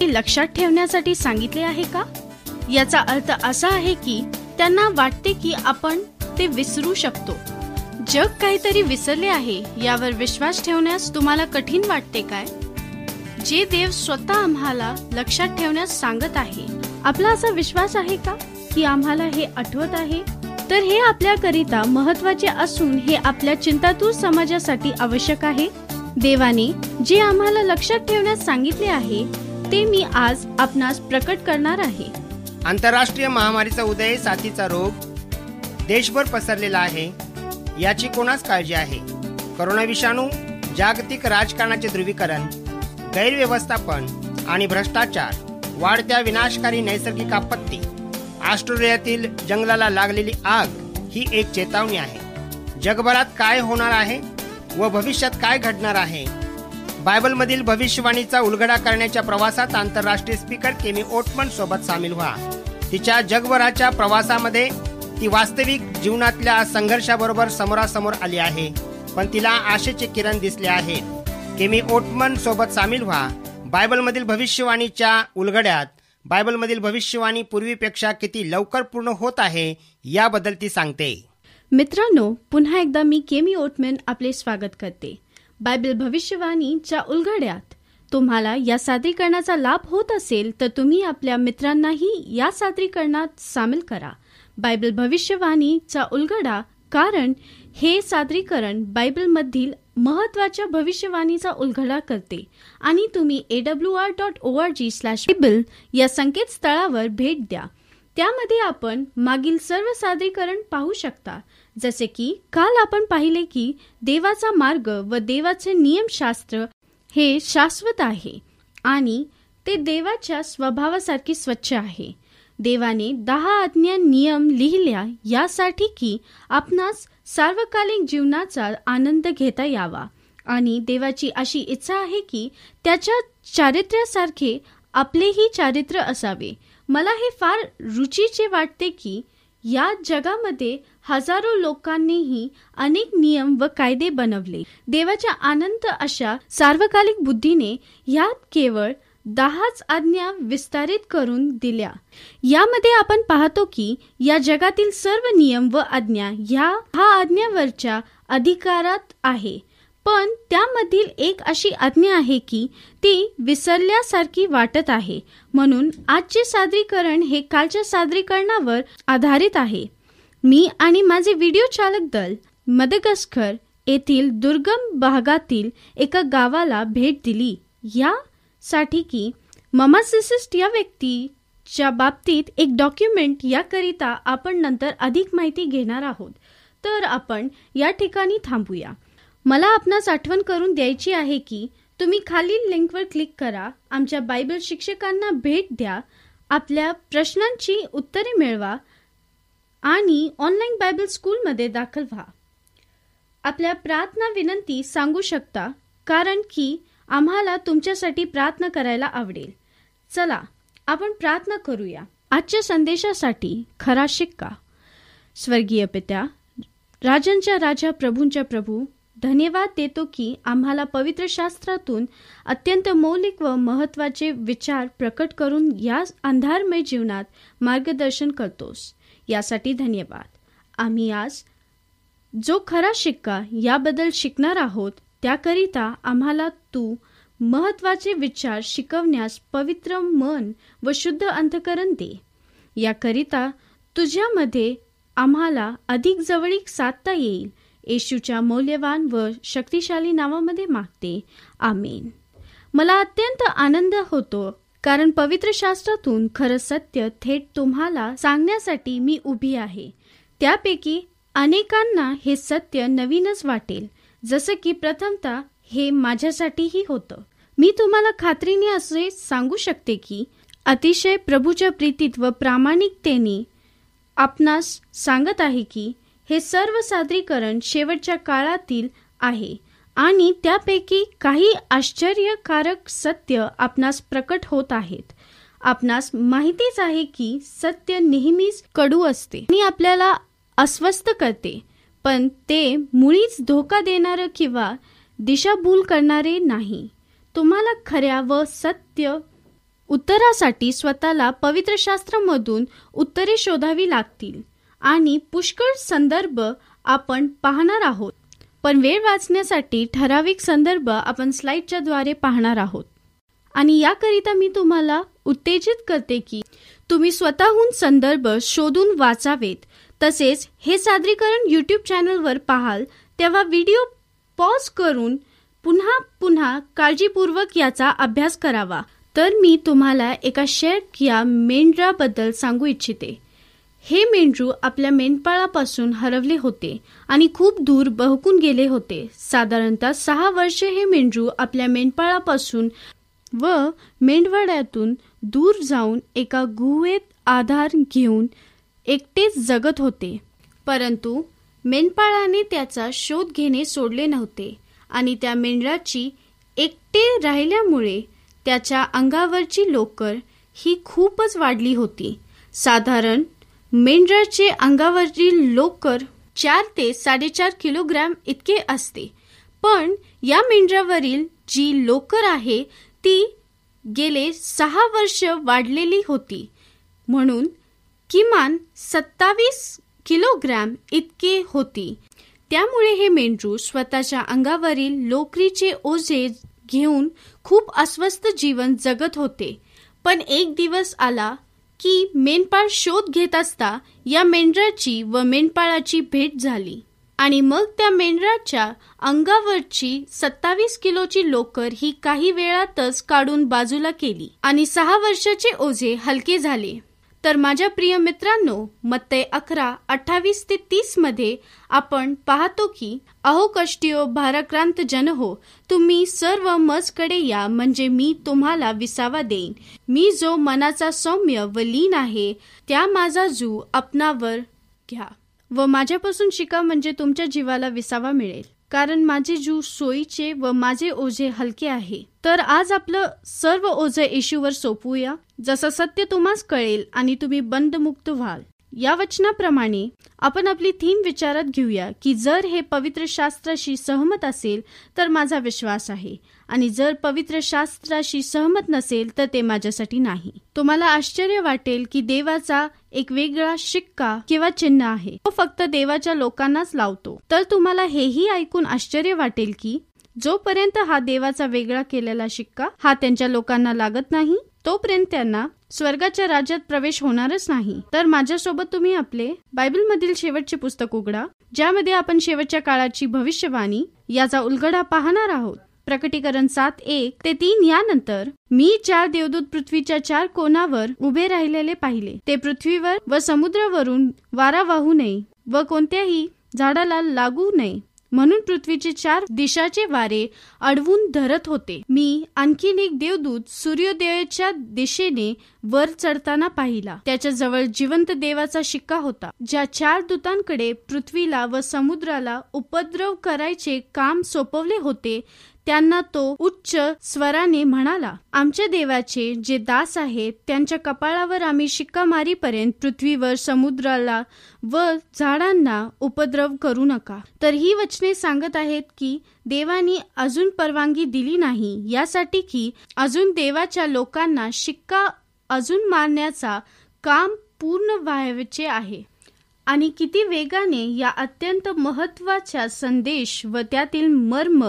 ते लक्षात ठेवण्यासाठी सांगितले आहे का? याचा अर्थ असा आहे की त्यांना वाटते की आपण ते विसरू शकतो. जग काहीतरी विसरले आहे यावर विश्वास ठेवण्यास तुम्हाला कठीण वाटते काय? जे देव स्वतः आम्हाला लक्षात ठेवण्यास सांगत आहे आपला असा विश्वास आहे का की आम्हाला हे आठवत आहे? तर हे आपल्याकरिता महत्त्वाचे असून हे आपल्या चिंतातूर समाजासाठी आवश्यक आहे. देवाने जे आम्हाला लक्षात ठेवण्यास सांगितले आहे ते मी आज आपणास प्रकट करणार आहे. आंतरराष्ट्रीय महामारीचा उदय साथीचा रोग देशभर पसरलेला आहे. याची कोणाच काळजी आहे? करोना विषाणू जागतिक राजकारणाचे ध्रुवीकरण गैरव्यवस्थापन आणि भ्रष्टाचार वाढत्या विनाशकारी नैसर्गिक आपत्ती ऑस्ट्रेलियातील जंगलाला लागलेली आग ही एक चेतावणी आहे. जगभरात काय होणार आहे व भविष्यात काय घडणार आहे बायबलमधील भविष्यवाणीचा उलगडा करण्याच्या प्रवासात आंतरराष्ट्रीय स्पीकर केमी ओटमन सोबत सामील व्हा. तिच्या जगभराच्या प्रवासामध्ये ती वास्तविक जीवनातल्या संघर्षाबरोबर समोरासमोर आली आहे पण तिला आशेचे किरण दिसले आहेत केमी ओटमन सोबत सामील व्हा. बायबलमधील भविष्यवाणीच्या उलगड्यात बायबलमधील भविष्यवाणी पूर्वीपेक्षा किती लवकर पूर्ण होत आहे याबद्दल ती सांगते. मित्रांनो पुन्हा एकदा मी केमी ओटमॅन आपले स्वागत करते. बायबल भविष्यवाणीच्या उलगड्यात. तुम्हाला या सादरीकरणाचा लाभ होत असेल तर तुम्ही आपल्या मित्रांनाही या सादरीकरणात सामील करा. बायबल भविष्यवाणीचा उलगडा कारण हे सादरीकरण बायबलमधील महत्त्वाच्या भविष्यवाणीचा उलगडा करते. आणि तुम्ही A W R dot O R G slash Bible या संकेतस्थळावर भेट द्या. त्यामध्ये आपण मागील सर्व सादरीकरण पाहू शकता. जसे की काल आपण पाहिले की देवाचा मार्ग व देवाचे नियमशास्त्र हे शाश्वत आहे आणि ते देवाच्या स्वभावासारखे स्वच्छ आहे. देवाने दहा आज्ञा नियम लिहिल्या यासाठी की आपणास सार्वकालिक जीवनाचा आनंद घेता यावा आणि देवाची अशी इच्छा आहे की त्याच्या चारित्र्यासारखे आपलेही चारित्र्य असावे. मला हे फार रुचीचे वाटते की या जगामध्ये हजारो लोकांनीही अनेक नियम व कायदे बनवले. देवाच्या आनंद अशा सार्वकालिक बुद्धीने यात केवळ दहाच आज्ञा विस्तारित करून दिल्या. यामध्ये आपण पाहतो की या जगातील सर्व नियम व आज्ञा ह्या हा आज्ञावरच्या अधिकारात आहे. पण त्यामधील एक अशी आज्ञा आहे की ती विसरल्यासारखी वाटत आहे. म्हणून आजचे सादरीकरण हे कालच्या सादरीकरणावर आधारित आहे. मी आणि माझे व्हिडिओ चालक दल मदगस्कर येथील दुर्गम भागातील एका गावाला भेट दिली. यासाठी की ममासिसिस्ट या व्यक्तीच्या बाबतीत एक डॉक्युमेंट याकरिता आपण नंतर अधिक माहिती घेणार आहोत. तर आपण या ठिकाणी थांबूया. मला आपणास आठवण करून द्यायची आहे की तुम्ही खालील लिंकवर क्लिक करा. आमच्या बायबल शिक्षकांना भेट द्या. आपल्या प्रश्नांची उत्तरे मिळवा. आणि ऑनलाईन बायबल स्कूलमध्ये दाखल व्हा. आपल्या प्रार्थना विनंती सांगू शकता कारण की आम्हाला तुमच्यासाठी प्रार्थना करायला आवडेल. चला आपण प्रार्थना करूया. आजच्या संदेशासाठी खरा शिक्का. स्वर्गीय पित्या राजांच्या राजा प्रभूंच्या प्रभू धन्यवाद देतो की आम्हाला पवित्र शास्त्रातून अत्यंत मौलिक व महत्त्वाचे विचार प्रकट करून या अंधारमय जीवनात मार्गदर्शन करतोस. यासाठी धन्यवाद. आम्ही आज जो खरा शिक्का याबद्दल शिकणार आहोत त्याकरिता आम्हाला तू महत्त्वाचे विचार शिकवण्यास पवित्र मन व शुद्ध अंतकरण दे. याकरिता तुझ्यामध्ये आम्हाला अधिक जवळीक साधता येईल. येशूच्या मौल्यवान व शक्तिशाली नावामध्ये मागते. आमेन. मला अत्यंत आनंद होतो कारण पवित्र शास्त्रातून खरं सत्य थेट तुम्हाला सांगण्यासाठी मी उभी आहे. त्यापैकी अनेकांना हे सत्य नवीनच वाटेल. जसं की प्रथमता हे माझ्यासाठीही होतं. मी तुम्हाला खात्रीने असे सांगू शकते की अतिशय प्रभूच्या प्रीतीत व प्रामाणिकतेने आपणास सांगत आहे की हे सर्व सादरीकरण शेवटच्या काळातील आहे. आणि त्यापैकी काही आश्चर्यकारक सत्य आपणास प्रकट होत आहेत. आपणास माहितीच आहे की सत्य नेहमीच कडू असते. आणि आपल्याला अस्वस्थ करते पण ते मुळीच धोका देणारं किंवा दिशाभूल करणारे नाही. तुम्हाला खऱ्या व सत्य उत्तरासाठी स्वतःला पवित्र शास्त्रामधून उत्तरे शोधावी लागतील आणि पुष्कळ संदर्भ आपण पाहणार आहोत. पण वेळ वाचण्यासाठी ठराविक संदर्भ आपण स्लाइडच्या द्वारे पाहणार आहोत. आणि याकरिता मी तुम्हाला उत्तेजित करते की तुम्ही स्वतःहून संदर्भ शोधून वाचावेत. तसेच हे सादरीकरण यूट्यूब चॅनलवर पाहाल तेव्हा व्हिडिओ पॉज करून पुन्हा पुन्हा काळजीपूर्वक याचा अभ्यास करावा. तर मी तुम्हाला एका शेक या मेंढराबद्दल सांगू इच्छिते. हे मेंढरू आपल्या मेंढपाळापासून हरवले होते आणि खूप दूर बहकून गेले होते. साधारणतः सहा वर्षे हे मेंढरू आपल्या मेंढपाळापासून व मेंढवाड्यातून दूर जाऊन एका गुहेत आधार घेऊन एकटेच जगत होते. परंतु मेंढपाळाने त्याचा शोध घेणे सोडले नव्हते आणि त्या मेंढराची एकटे राहिल्यामुळे त्याच्या अंगावरची लोकर ही खूपच वाढली होती. साधारण मेंढराचे अंगावरील लोकर चार ते साडेचार किलोग्रॅम इतके असते. पण या मेंढरावरील जी लोकर आहे ती गेले सहा वर्ष वाढलेली होती. म्हणून किमान सत्तावीस किलोग्रॅम इतके होती. त्यामुळे हे मेंढरू स्वतःच्या अंगावरील लोकरीचे ओझे घेऊन खूप अस्वस्थ जीवन जगत होते. पण एक दिवस आला की मेंढपाळ शोध घेत असता या मेंढराची व मेंढपाळाची भेट झाली. आणि मग त्या मेंढराच्या अंगावरची सत्तावीस किलोची लोकर ही काही वेळातच काढून बाजूला केली आणि सहा वर्षाचे ओझे हलके झाले. तर माझ्या प्रिय मित्रांनो मत्तय अकरा अठ्ठावीस ते तीसमध्ये आपण पाहतो की अहो कष्टियो भाराक्रांत जन हो तुम्ही सर्व मजकडे या म्हणजे मी तुम्हाला विसावा देईन. मी जो मनाचा सौम्य व लीन आहे त्या माझा जू आपणावर घ्या. व माझ्यापासून शिका म्हणजे तुमच्या जीवाला विसावा मिळेल. कारण माझे जू सोयीचे व माझे ओझे हलके आहे. तर आज आपलं सर्व ओझे येशूवर सोपूया. जसं सत्य तुम्हास कळेल आणि तुम्ही बंदमुक्त व्हाल. या वचनाप्रमाणे आपण आपली थीम विचारात घेऊया की जर हे पवित्र शास्त्राशी सहमत असेल तर माझा विश्वास आहे. आणि जर पवित्र शास्त्राशी सहमत नसेल तर ते माझ्यासाठी नाही. तुम्हाला आश्चर्य वाटेल की देवाचा एक वेगळा शिक्का किंवा चिन्ह आहे. तो फक्त देवाच्या लोकांनाच लावतो. तर तुम्हाला हेही ऐकून आश्चर्य वाटेल की जोपर्यंत हा देवाचा वेगळा केलेला शिक्का हा त्यांच्या लोकांना लागत नाही तोपर्यंत त्यांना स्वर्गाच्या राज्यात प्रवेश होणारच नाही. तर माझ्यासोबत तुम्ही आपले बायबलमधील शेवटचे पुस्तक उघडा ज्यामध्ये आपण शेवटच्या काळाची भविष्यवाणी याचा उलगडा पाहणार आहोत. प्रकटीकरण सात एक ते तीन यानंतर मी चार देवदूत पृथ्वीच्या चार कोणावर उभे राहिलेले पाहिले. ते पृथ्वीवर व समुद्रावरून वारा वाहू नये व कोणत्याही झाडाला लागू नये. म्हणून पृथ्वीचे चार दिशाचे वारे अडवून धरत होते. मी आणखीन एक देवदूत सूर्योदयाच्या दिशेने वर चढताना पाहिला. त्याच्याजवळ जिवंत देवाचा शिक्का होता. ज्या चार दूतांकडे पृथ्वीला व समुद्राला उपद्रव करायचे काम सोपवले होते त्यांना तो उच्च स्वराने म्हणाला आमच्या देवाचे जे दास आहेत त्यांच्या कपाळावर आम्ही शिक्का मारीपर्यंत पृथ्वीवर समुद्राला व झाडांना उपद्रव करू नका. तर ही वचने सांगत आहेत की देवानी अजून परवानगी दिली नाही. यासाठी की अजून देवाच्या लोकांना शिक्का अजून मारण्याचा काम पूर्ण व्हायचे आहे. आणि किती वेगाने या अत्यंत महत्त्वाच्या संदेश व त्यातील मर्म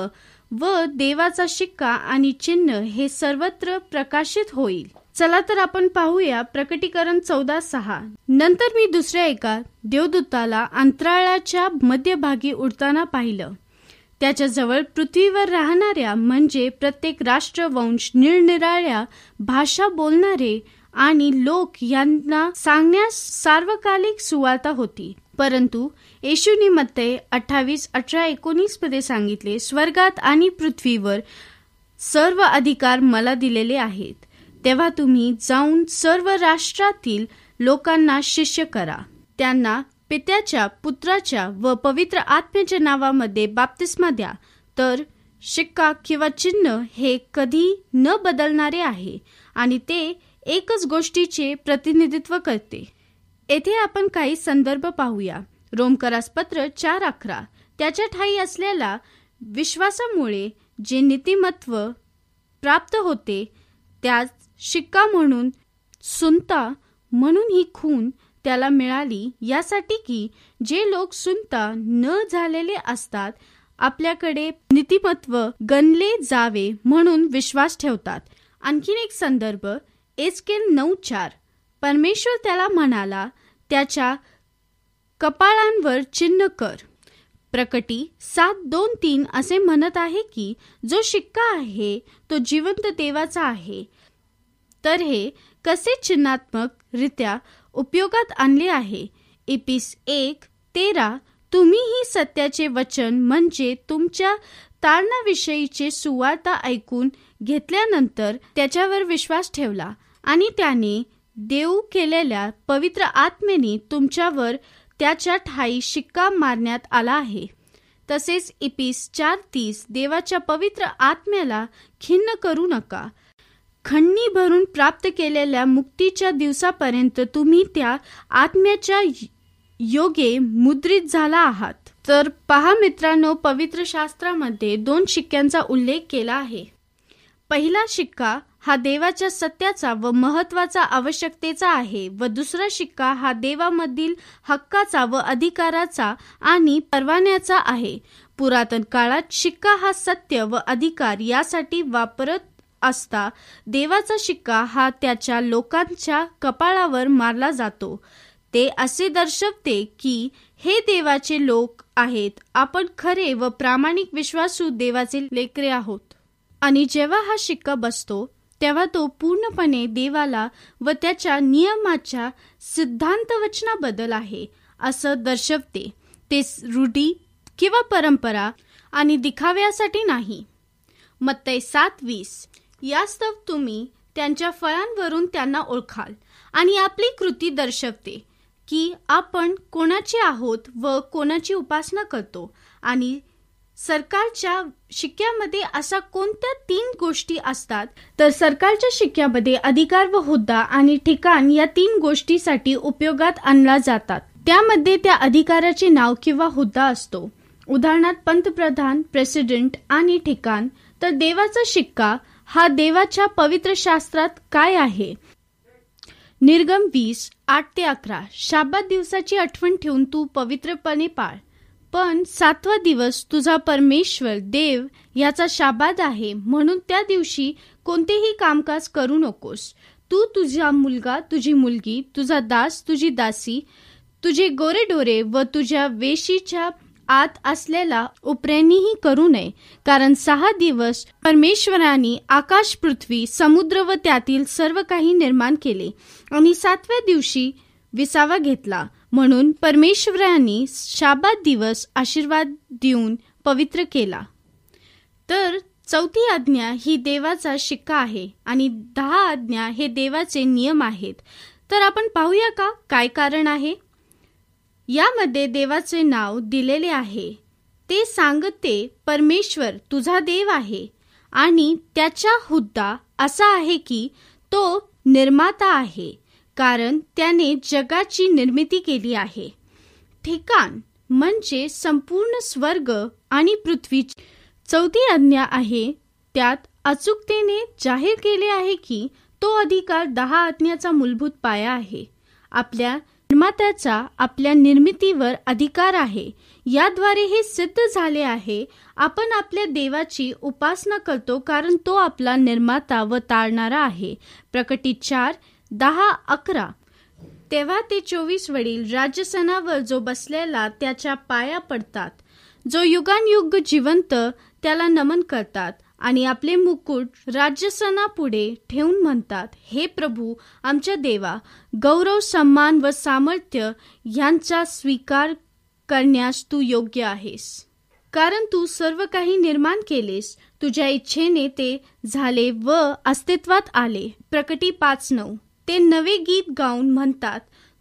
व देवाचा शिक्का आणि चिन्ह हे सर्वत्र प्रकाशित होईल. चला तर आपण पाहूया प्रकटीकरण चौदा सहा. नंतर मी दुसऱ्या एका देवदूताला अंतराळाच्या मध्यभागी उडताना पाहिलं. त्याच्याजवळ पृथ्वीवर राहणाऱ्या म्हणजे प्रत्येक राष्ट्रवंश निरनिराळ्या भाषा बोलणारे आणि लोक यांना सांगण्यास सार्वकालिक सुवार्ता होती. परंतु येशूने मत्ते अठ्ठावीस अठरा एकोणीसमध्ये सांगितले स्वर्गात आणि पृथ्वीवर सर्व अधिकार मला दिलेले आहेत. तेव्हा तुम्ही जाऊन सर्व राष्ट्रातील लोकांना शिष्य करा. त्यांना पित्याच्या पुत्राच्या व पवित्र आत्म्याच्या नावामध्ये बाप्तिस्मा द्या. तर शिक्का किंवा चिन्ह हे कधी न बदलणारे आहे आणि ते एकच गोष्टीचे प्रतिनिधित्व करते. येथे आपण काही संदर्भ पाहूया. रोमकरास पत्र चार अकरा. त्याच्या ठाई असलेल्या विश्वासामुळे जे नीतिमत्व प्राप्त होते त्याच शिक्का म्हणून सुनता म्हणून ही खून त्याला मिळाली. यासाठी की जे लोक सुनता न झालेले असतात आपल्याकडे नीतिमत्व गणले जावे म्हणून विश्वास ठेवतात. आणखीन एक संदर्भ एसकेल नऊ चार. परमेश्वर त्याला म्हणाला त्याच्या कपाळांवर चिन्ह कर. प्रकटी सात दोन तीन असे म्हणत आहे की जो शिक्का आहे तो जिवंत देवाचा आहे. तर हे कसे चिन्हात्मक रित्या उपयोगात आणले आहे? इपिस एक तेरा तुम्ही ही सत्याचे वचन म्हणजे तुमच्या तारणाविषयीचे सुवार्ता ऐकून घेतल्यानंतर त्याच्यावर विश्वास ठेवला आणि त्याने देऊ केलेल्या पवित्र आत्मेने तुमच्यावर त्याच्या ठाई शिक्का मारण्यात आला आहे. तसेच इपीस चार तीस देवाच्या पवित्र आत्म्याला खिन्न करू नका. खंडणी भरून प्राप्त केलेल्या मुक्तीच्या दिवसापर्यंत तुम्ही त्या आत्म्याच्या योगे मुद्रित झाला आहात. तर पहा मित्रांनो पवित्र शास्त्रामध्ये दोन शिक्क्यांचा उल्लेख केला आहे. पहिला शिक्का हा देवाच्या सत्याचा व महत्त्वाचा आवश्यकतेचा आहे व दुसरा शिक्का हा देवामधील हक्काचा व अधिकाराचा आणि परवान्याचा आहे. पुरातन काळात शिक्का हा सत्य व अधिकार यासाठी वापरत असता देवाचा शिक्का हा त्याच्या लोकांच्या कपाळावर मारला जातो. ते असे दर्शवते की हे देवाचे लोक आहेत. आपण खरे व प्रामाणिक विश्वासू देवाचे लेकरे आहोत. आणि जेव्हा हा शिक्का बसतो तेव्हा तो पूर्णपणे देवाला व त्याच्या नियमाच्या सिद्धांत वचनाबद्दल आहे असं दर्शवते. ते रूढी किंवा परंपरा आणि दिखाव्यासाठी नाही. मत्तय सात वीस यास्तव तुम्ही त्यांच्या फळांवरून त्यांना ओळखाल आणि आपली कृती दर्शवते की आपण कोणाचे आहोत व कोणाची उपासना करतो आणि सरकारच्या शिक्क्यामध्ये असा कोणत्या तीन गोष्टी असतात? तर सरकारच्या शिक्क्यामध्ये अधिकार व हुद्दा आणि ठिकाण या तीन गोष्टीसाठी उपयोगात आणला जातात. त्यामध्ये त्या अधिकाराचे नाव किंवा हुद्दा असतो. उदाहरणार्थ पंतप्रधान प्रेसिडेंट आणि ठिकाण. तर देवाचा शिक्का हा देवाच्या पवित्र शास्त्रात काय आहे? निर्गम वीस आठ ते अकरा. शाबात दिवसाची आठवण ठेवून तू पवित्रपणे पाळ. पण सातवा दिवस तुझा परमेश्वर देव याचा शाबाद आहे. म्हणून त्या दिवशी कोणतेही कामकाज करू नकोस. तू तुझा मुलगा तुझी मुलगी तुझा दास तुझी दासी तुझे गोरेडोरे व तुझ्या वेशीच्या आत असलेला उपरेनीही करू नये. कारण सहा दिवस परमेश्वरांनी आकाश पृथ्वी समुद्र व त्यातील सर्व काही निर्माण केले आणि सातव्या दिवशी विसावा घेतला. म्हणून परमेश्वरांनी शाबात दिवस आशीर्वाद देऊन पवित्र केला. तर चौथी आज्ञा ही देवाचा शिक्का आहे आणि दहा आज्ञा हे देवाचे नियम आहेत. तर आपण पाहूया का काय कारण आहे? यामध्ये देवाचे नाव दिलेले आहे. ते सांगते परमेश्वर तुझा देव आहे आणि त्याचा हुद्दा असा आहे की तो निर्माता आहे. कारण त्याने जगाची निर्मिती केली आहे. ठिकाण म्हणजे संपूर्ण स्वर्ग आणि पृथ्वी. चौथी आज्ञा आहे त्यात अचूकतेने जाहीर केले आहे की तो अधिकार दहा आज्ञाचा मूलभूत पाया आहे. आपल्या निर्मात्याचा आपल्या निर्मितीवर अधिकार आहे. याद्वारे हे सिद्ध झाले आहे आपण आपल्या देवाची उपासना करतो कारण तो आपला निर्माता व ताळणारा आहे. प्रकटित चार दहा अकरा. तेव्हा ते चोवीस वडील राजसनावर जो बसलेला त्याच्या पाया पडतात. जो युगानयुग जिवंत त्याला नमन करतात आणि आपले मुकुट राज्यसनापुढे ठेवून म्हणतात हे प्रभू आमच्या देवा गौरव सन्मान व सामर्थ्य यांचा स्वीकार करण्यास तू योग्य आहेस. कारण तू सर्व काही निर्माण केलेस तुझ्या इच्छेने ते झाले व अस्तित्वात आले. प्रकटी पाच नऊ. ते नवे गीत गाऊन म्हणतात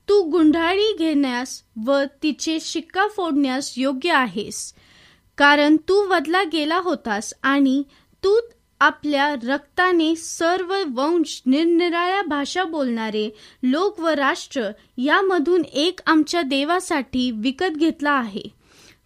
तू गुंडाळी घेण्यास व तिचे शिक्का फोडण्यास योग्य आहेस. कारण तू वदला गेला होतास आणि तू आपल्या रक्ताने सर्व वंश निरनिराळ्या भाषा बोलणारे लोक व राष्ट्र यामधून एक आमच्या देवासाठी विकत घेतला आहे.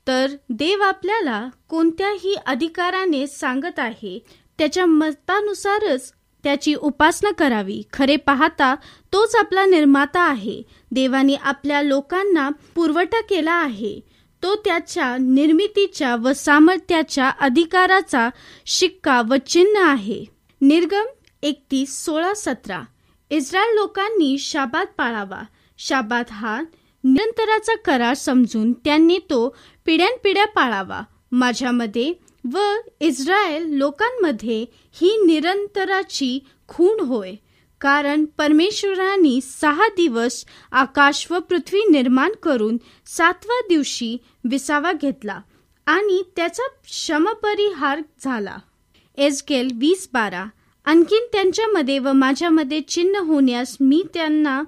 तर देव आपल्याला कोणत्याही अधिकाराने सांगत आहे. त्याच्या मतानुसारच त्याची उपासना करावी. खरे पाहता तोच आपला निर्माता आहे. देवाने आपल्या लोकांना पुरवठा केला आहे. तो त्याच्या निर्मितीच्या व सामर्थ्याच्या अधिकाराचा शिक्का व चिन्ह आहे. निर्गम एकतीस सोळा सतरा. इस्रायल लोकांनी शाबात पाळावा. शाबात हा निरंतराचा करार समजून त्यांनी तो पिढ्यानपिढ्या पाळावा. माझ्यामध्ये व इस्रायल लोकांमध्ये ही निरंतराची खूण होय. कारण परमेश्वरांनी सहा दिवस आकाश व पृथ्वी निर्माण करून सातव्या दिवशी विसावा घेतला आणि त्याचा क्षमपरिहार झाला. एसकेल वीस बारा. आणखीन त्यांच्यामध्ये व माझ्यामध्ये चिन्ह होण्यास मी त्यांना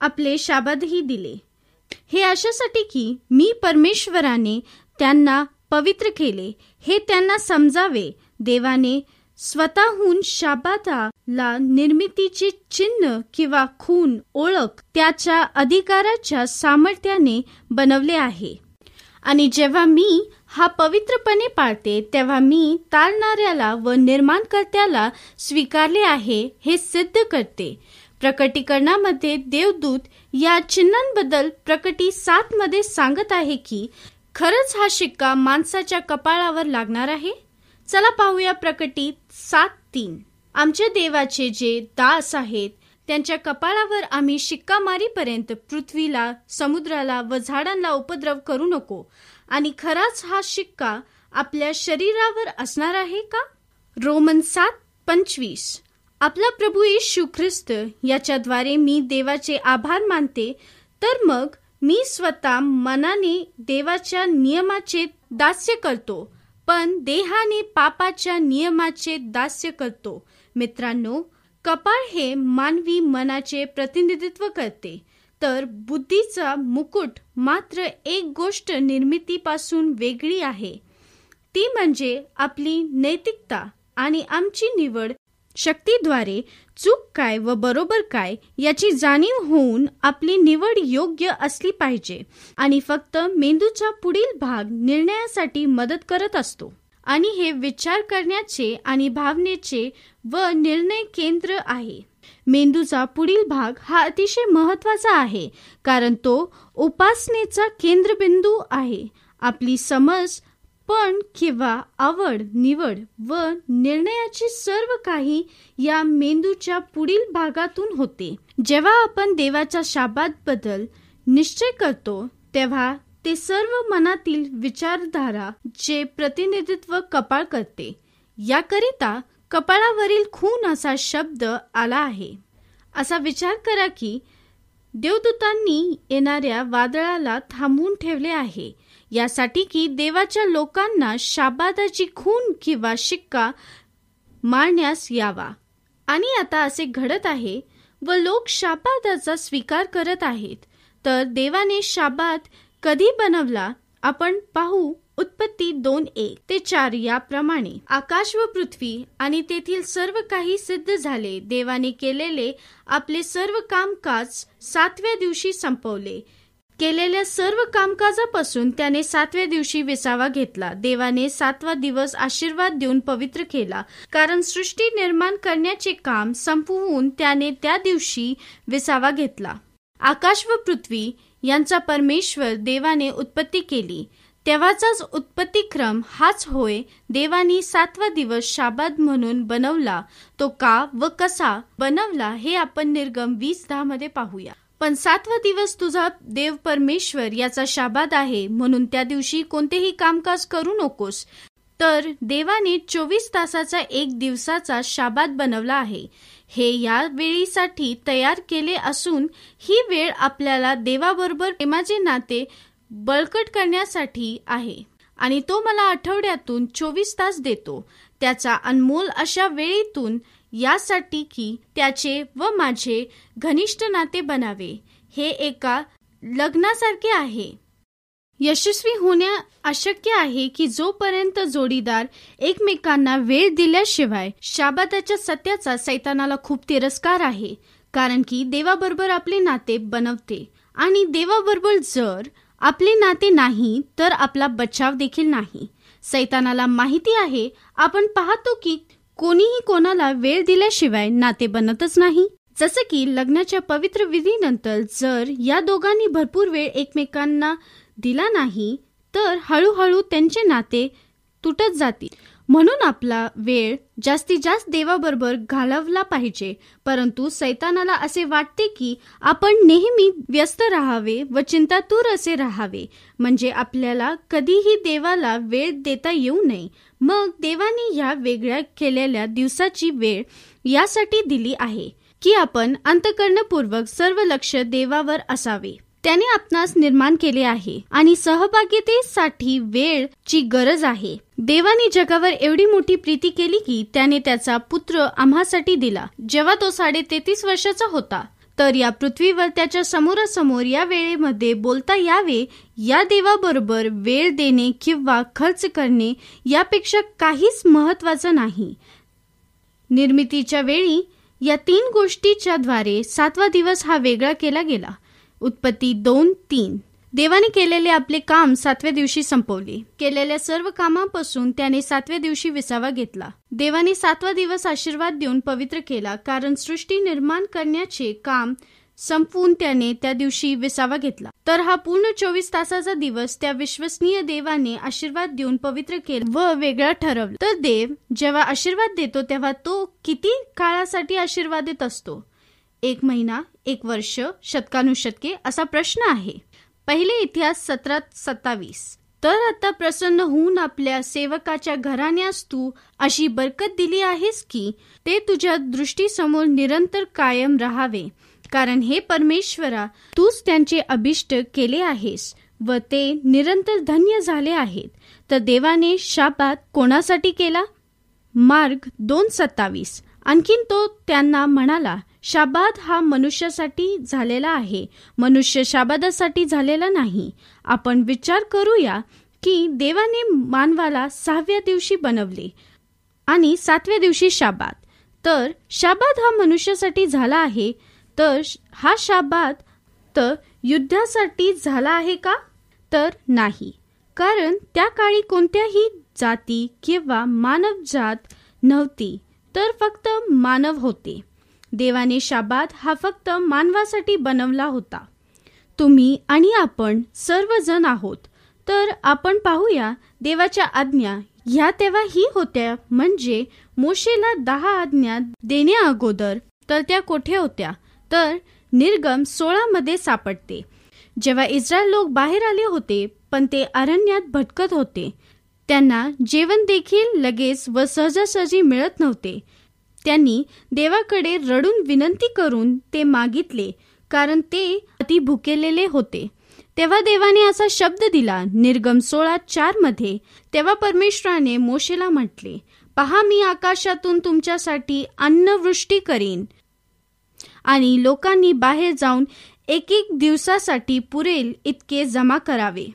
आपले शाबादही दिले. हे अशासाठी की मी परमेश्वराने त्यांना पवित्र केले. हे त्यांना समजावे. देवाने स्वतःहून शाबाताला निर्मितीचे चिन्ह किंवा खून ओळख त्याच्या अधिकाराच्या सामर्थ्याने बनवले आहे. आणि जेव्हा मी हा पवित्रपणे पाळते तेव्हा मी तालणाऱ्याला व निर्माणकर्त्याला स्वीकारले आहे हे सिद्ध करते. प्रकटीकरणामध्ये देवदूत या चिन्हांबद्दल प्रकटी सात मध्ये सांगत आहे की खरंच हा शिक्का माणसाच्या कपाळावर लागणार आहे? चला पाहूया प्रकटीत सात तीन. आमच्या देवाचे जे दास आहेत त्यांच्या कपाळावर आम्ही शिक्का मारीपर्यंत पृथ्वीला समुद्राला व झाडांना उपद्रव करू नको. आणि खराच हा शिक्का आपल्या शरीरावर असणार आहे का? रोमन सात पंचवीस. आपला प्रभू येशू ख्रिस्त याच्याद्वारे मी देवाचे आभार मानते तर मग मी स्वतः मनाने देवाच्या नियमाचे दास्य करतो पण देहाने पापाच्या नियमाचे दास्य करतो. मित्रांनो कपाळ हे मानवी मनाचे प्रतिनिधित्व करते. तर बुद्धीचा मुकुट मात्र एक गोष्ट निर्मितीपासून वेगळी आहे. ती म्हणजे आपली नैतिकता आणि आमची निवड शक्तीद्वारे चूक काय व बरोबर काय याची जाणीव होऊन आपली निवड योग्य असली पाहिजे आणि फक्त मेंदूचा पुढील भाग निर्णयासाठी मदत करत असतो. आणि हे विचार करण्याचे आणि भावनेचे व निर्णय केंद्र आहे. मेंदूचा पुढील भाग हा अतिशय महत्त्वाचा आहे कारण तो उपासनेचा केंद्रबिंदू आहे. आपली समज पण किंवा आवड निवड व निर्णयाची सर्व काही या मेंदूच्या पुढील भागातून होते. जेव्हा आपण देवाच्या शाबात बद्दल निश्चय करतो तेव्हा ते सर्व मनातील विचारधारा जे प्रतिनिधित्व कपाळ करते याकरिता कपाळावरील खून असा शब्द आला आहे. असा विचार करा की देवदूतांनी येणाऱ्या वादळाला थांबवून ठेवले आहे. यासाठी की देवाच्या लोकांना शाबादाची खून किंवा शिक्का मारण्यास यावा. आणि आता असे घडत आहे व लोक शाबादाचा स्वीकार करत आहेत. तर देवाने शाबाद कधी बनवला? आपण पाहू उत्पत्ती दोन एक ते चार याप्रमाणे. आकाश व पृथ्वी आणि तेथील सर्व काही सिद्ध झाले. देवाने केलेले आपले सर्व कामकाज सातव्या दिवशी संपवले. केलेल्या सर्व कामकाजापासून त्याने सातव्या दिवशी विसावा घेतला. देवाने सातवा दिवस आशीर्वाद देऊन पवित्र केला. कारण सृष्टी निर्माण करण्याचे काम संपवून त्याने त्या दिवशी विसावा घेतला. आकाश व पृथ्वी यांचा परमेश्वर देवाने उत्पत्ती केली. तेव्हाचाच उत्पत्तीक्रम हाच होय देवानी सातवा दिवस शाबाद म्हणून बनवला. तो का व कसा बनवला हे आपण निर्गम वीस दहा मध्ये पाहूया. पण सातवा दिवस तुझा देव परमेश्वर याचा शाबाद आहे म्हणून त्या दिवशी कोणतेही कामकाज करू नकोस. तर देवाने चोवीस तासाचा एक दिवसाचा शाबाद बनवला आहे. हे या वेळीसाठी तयार केले असून ही वेळ आपल्याला देवाबरोबर प्रेमाचे नाते बळकट करण्यासाठी आहे. आणि तो मला आठवड्यातून चोवीस तास देतो. त्याचा अनमोल अशा वेळेतून यासाठी की त्याचे व माझे घनिष्ठ नाते बनावे. हे एका लग्नासारखे आहे. यशस्वी होणे अशक्य आहे की जोपर्यंत जोडीदार एकमेकांना वेळ दिल्याशिवाय शाबाताच्या सत्याचा सैतानाला खूप तिरस्कार आहे कारण की देवाबरोबर आपले नाते बनवते. आणि देवाबरोबर जर आपले नाते नाही तर आपला बचाव देखील नाही. सैतानाला माहिती आहे आपण पाहतो की कोणीही कोणाला वेळ दिल्याशिवाय नाते बनतच नाही. जसं की लग्नाच्या पवित्र विधीनंतर जर या दोघांनी भरपूर वेळ एकमेकांना दिला नाही तर हळूहळू त्यांचे नाते तुटत जातील. म्हणून आपला वेळ जास्तीत जास्त देवाबरोबर घालवला पाहिजे. परंतु सैतानाला असे वाटते की आपण नेहमी व्यस्त राहावे व चिंतातूर असे राहावे. म्हणजे आपल्याला कधीही देवाला वेळ देता येऊ नये. मग देवाने या वेगळ्या केलेल्या दिवसाची वेळ यासाठी दिली आहे की आपण अंतकरणपूर्वक सर्व लक्ष देवावर असावे. त्याने आपणास निर्माण केले आहे आणि सहभागितेसाठी वेळची गरज आहे. देवाने जगावर एवढी मोठी प्रीती केली की त्याने त्याचा पुत्र आम्हासाठी दिला जेव्हा तो साडे तेहतीस वर्षाचा होता. तर या पृथ्वीवर त्याच्या समोरासमोर या वेळेमध्ये बोलता यावे या देवाबरोबर वेळ देणे किंवा खर्च करणे यापेक्षा काहीच महत्वाचं नाही. निर्मितीच्या वेळी या तीन गोष्टीच्या द्वारे सातवा दिवस हा वेगळा केला गेला. उत्पत्ती दोन तीन. देवाने केलेले आपले काम सातव्या दिवशी संपवले. केलेल्या सर्व कामापासून त्याने सातव्या दिवशी विसावा घेतला. देवाने सातवा दिवस आशीर्वाद देऊन पवित्र केला कारण सृष्टी निर्माण करण्याचे काम संपवून त्याने त्या दिवशी विसावा घेतला. तर हा पूर्ण चोवीस तासाचा दिवस त्या विश्वसनीय देवाने आशीर्वाद देऊन पवित्र केला व वेगळा ठरवला. तर देव जेव्हा आशीर्वाद देतो तेव्हा तो किती काळासाठी आशीर्वाद देत असतो? एक महिना एक वर्ष शतकानुशतके असा प्रश्न आहे. पहिले इतिहास सतरा सत्तावीस. तर आता प्रसन्न होऊन आपल्या सेवकाच्या घराण्यास तू अशी बरकत दिली आहेस की ते तुझ्या दृष्टीसमोर निरंतर कायम राहावे. कारण हे परमेश्वरा तूच त्यांचे अभिष्ट केले आहेस व ते निरंतर धन्य झाले आहेत. तर देवाने शापात कोणासाठी केला? मार्ग दोन सत्तावीस. आणखीन तो त्यांना म्हणाला शाबाद हा मनुष्यासाठी झालेला आहे. मनुष्य शाबादासाठी झालेला नाही. आपण विचार करूया की देवाने मानवाला सहाव्या दिवशी बनवले आणि सातव्या दिवशी शाबाद. तर शाबाद हा मनुष्यासाठी झाला आहे. तर हा शाबाद तर युद्धासाठी झाला आहे का? तर नाही. कारण त्या काळी कोणत्याही जाती किंवा मानवजात नव्हती तर फक्त मानव होते. देवाने शाबाद हा फक्त मानवासाठी बनवला होता. तुम्ही आणि आपण सर्वजण आहोत. तर आपण पाहूया देवाच्या आज्ञा ह्या तेव्हा ही होत्या म्हणजे मोशेला दहा आज्ञा देण्या अगोदर तर त्या कोठे होत्या? तर निर्गम सोळा मध्ये सापडते. जेव्हा इस्रायल लोक बाहेर आले होते पण ते अरण्यात भटकत होते. त्यांना जेवण देखील लगेच व सहजासहजी मिळत नव्हते. त्यांनी देवाकडे रडून विनंती करून ते मागितले कारण ते अति भुकेलेले होते. तेव्हा देवाने असा शब्द दिला निर्गम सोळा चारमध्ये. तेव्हा परमेश्वराने मोशेला म्हटले पहा मी आकाशातून तुमच्यासाठी अन्नवृष्टी करीन. आणि लोकांनी बाहेर जाऊन एक एक दिवसासाठी पुरेल इतके जमा करावे.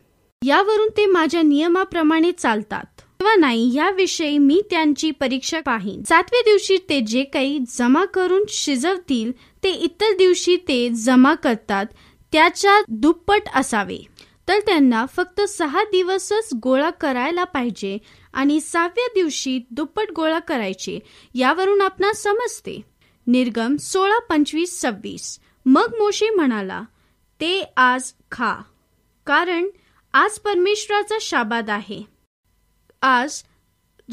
यावरून ते माझ्या नियमाप्रमाणे चालतात. किंवा नाही याविषयी मी त्यांची परीक्षा पाहीन. सातव्या दिवशी ते जे काही जमा करून शिजवतील ते इतर दिवशी ते जमा करतात त्याच्या दुप्पट असावे. तर त्यांना फक्त सहा दिवसच गोळा करायला पाहिजे आणि सहाव्या दिवशी दुप्पट गोळा करायचे यावरून आपणास समजते. निर्गम सोळा पंचवीस सव्वीस. मग मोशी म्हणाला ते आज खा. कारण आज परमेश्वराचा शाबाद आहे. आज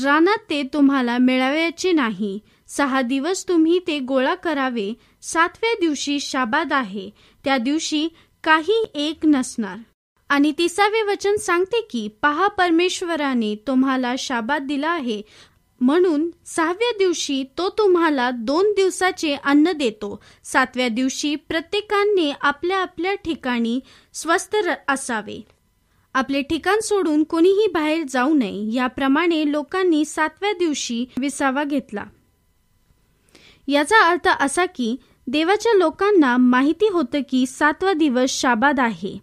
रानात ते तुम्हाला मिळावायचे नाही. सहा दिवस तुम्ही ते गोळा करावे. सातव्या दिवशी शाबाद आहे. त्या दिवशी काही एक नसणार. आणि तिसावे वचन सांगते की पहा परमेश्वराने तुम्हाला शाबाद दिला आहे. म्हणून सहाव्या दिवशी तो तुम्हाला दोन दिवसाचे अन्न देतो. सातव्या दिवशी प्रत्येकाने आपल्या आपल्या ठिकाणी स्वस्थ असावे. आपले ठिकाण सोडून कोणीही बाहेर जाऊ नये याप्रमाणे लोकांनी सातव्या दिवशी विसावा घेतला. याचा अर्थ असा की देवाच्या लोकांना माहिती होतं की सातवा दिवस शाबाद आहे.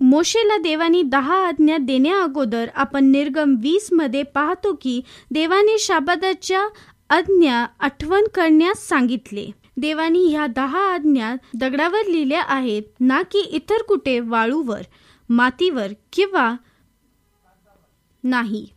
मोशेला देवानी दहा आज्ञा देण्या अगोदर आपण निर्गम वीसमध्ये पाहतो की देवाने शाबादाच्या आज्ञा आठवण करण्यास सांगितले. देवानी ह्या दहा आज्ञा दगडावर लिहिल्या आहेत ना की इतर कुठे वाळूवर. मातीवर किंवा नाही.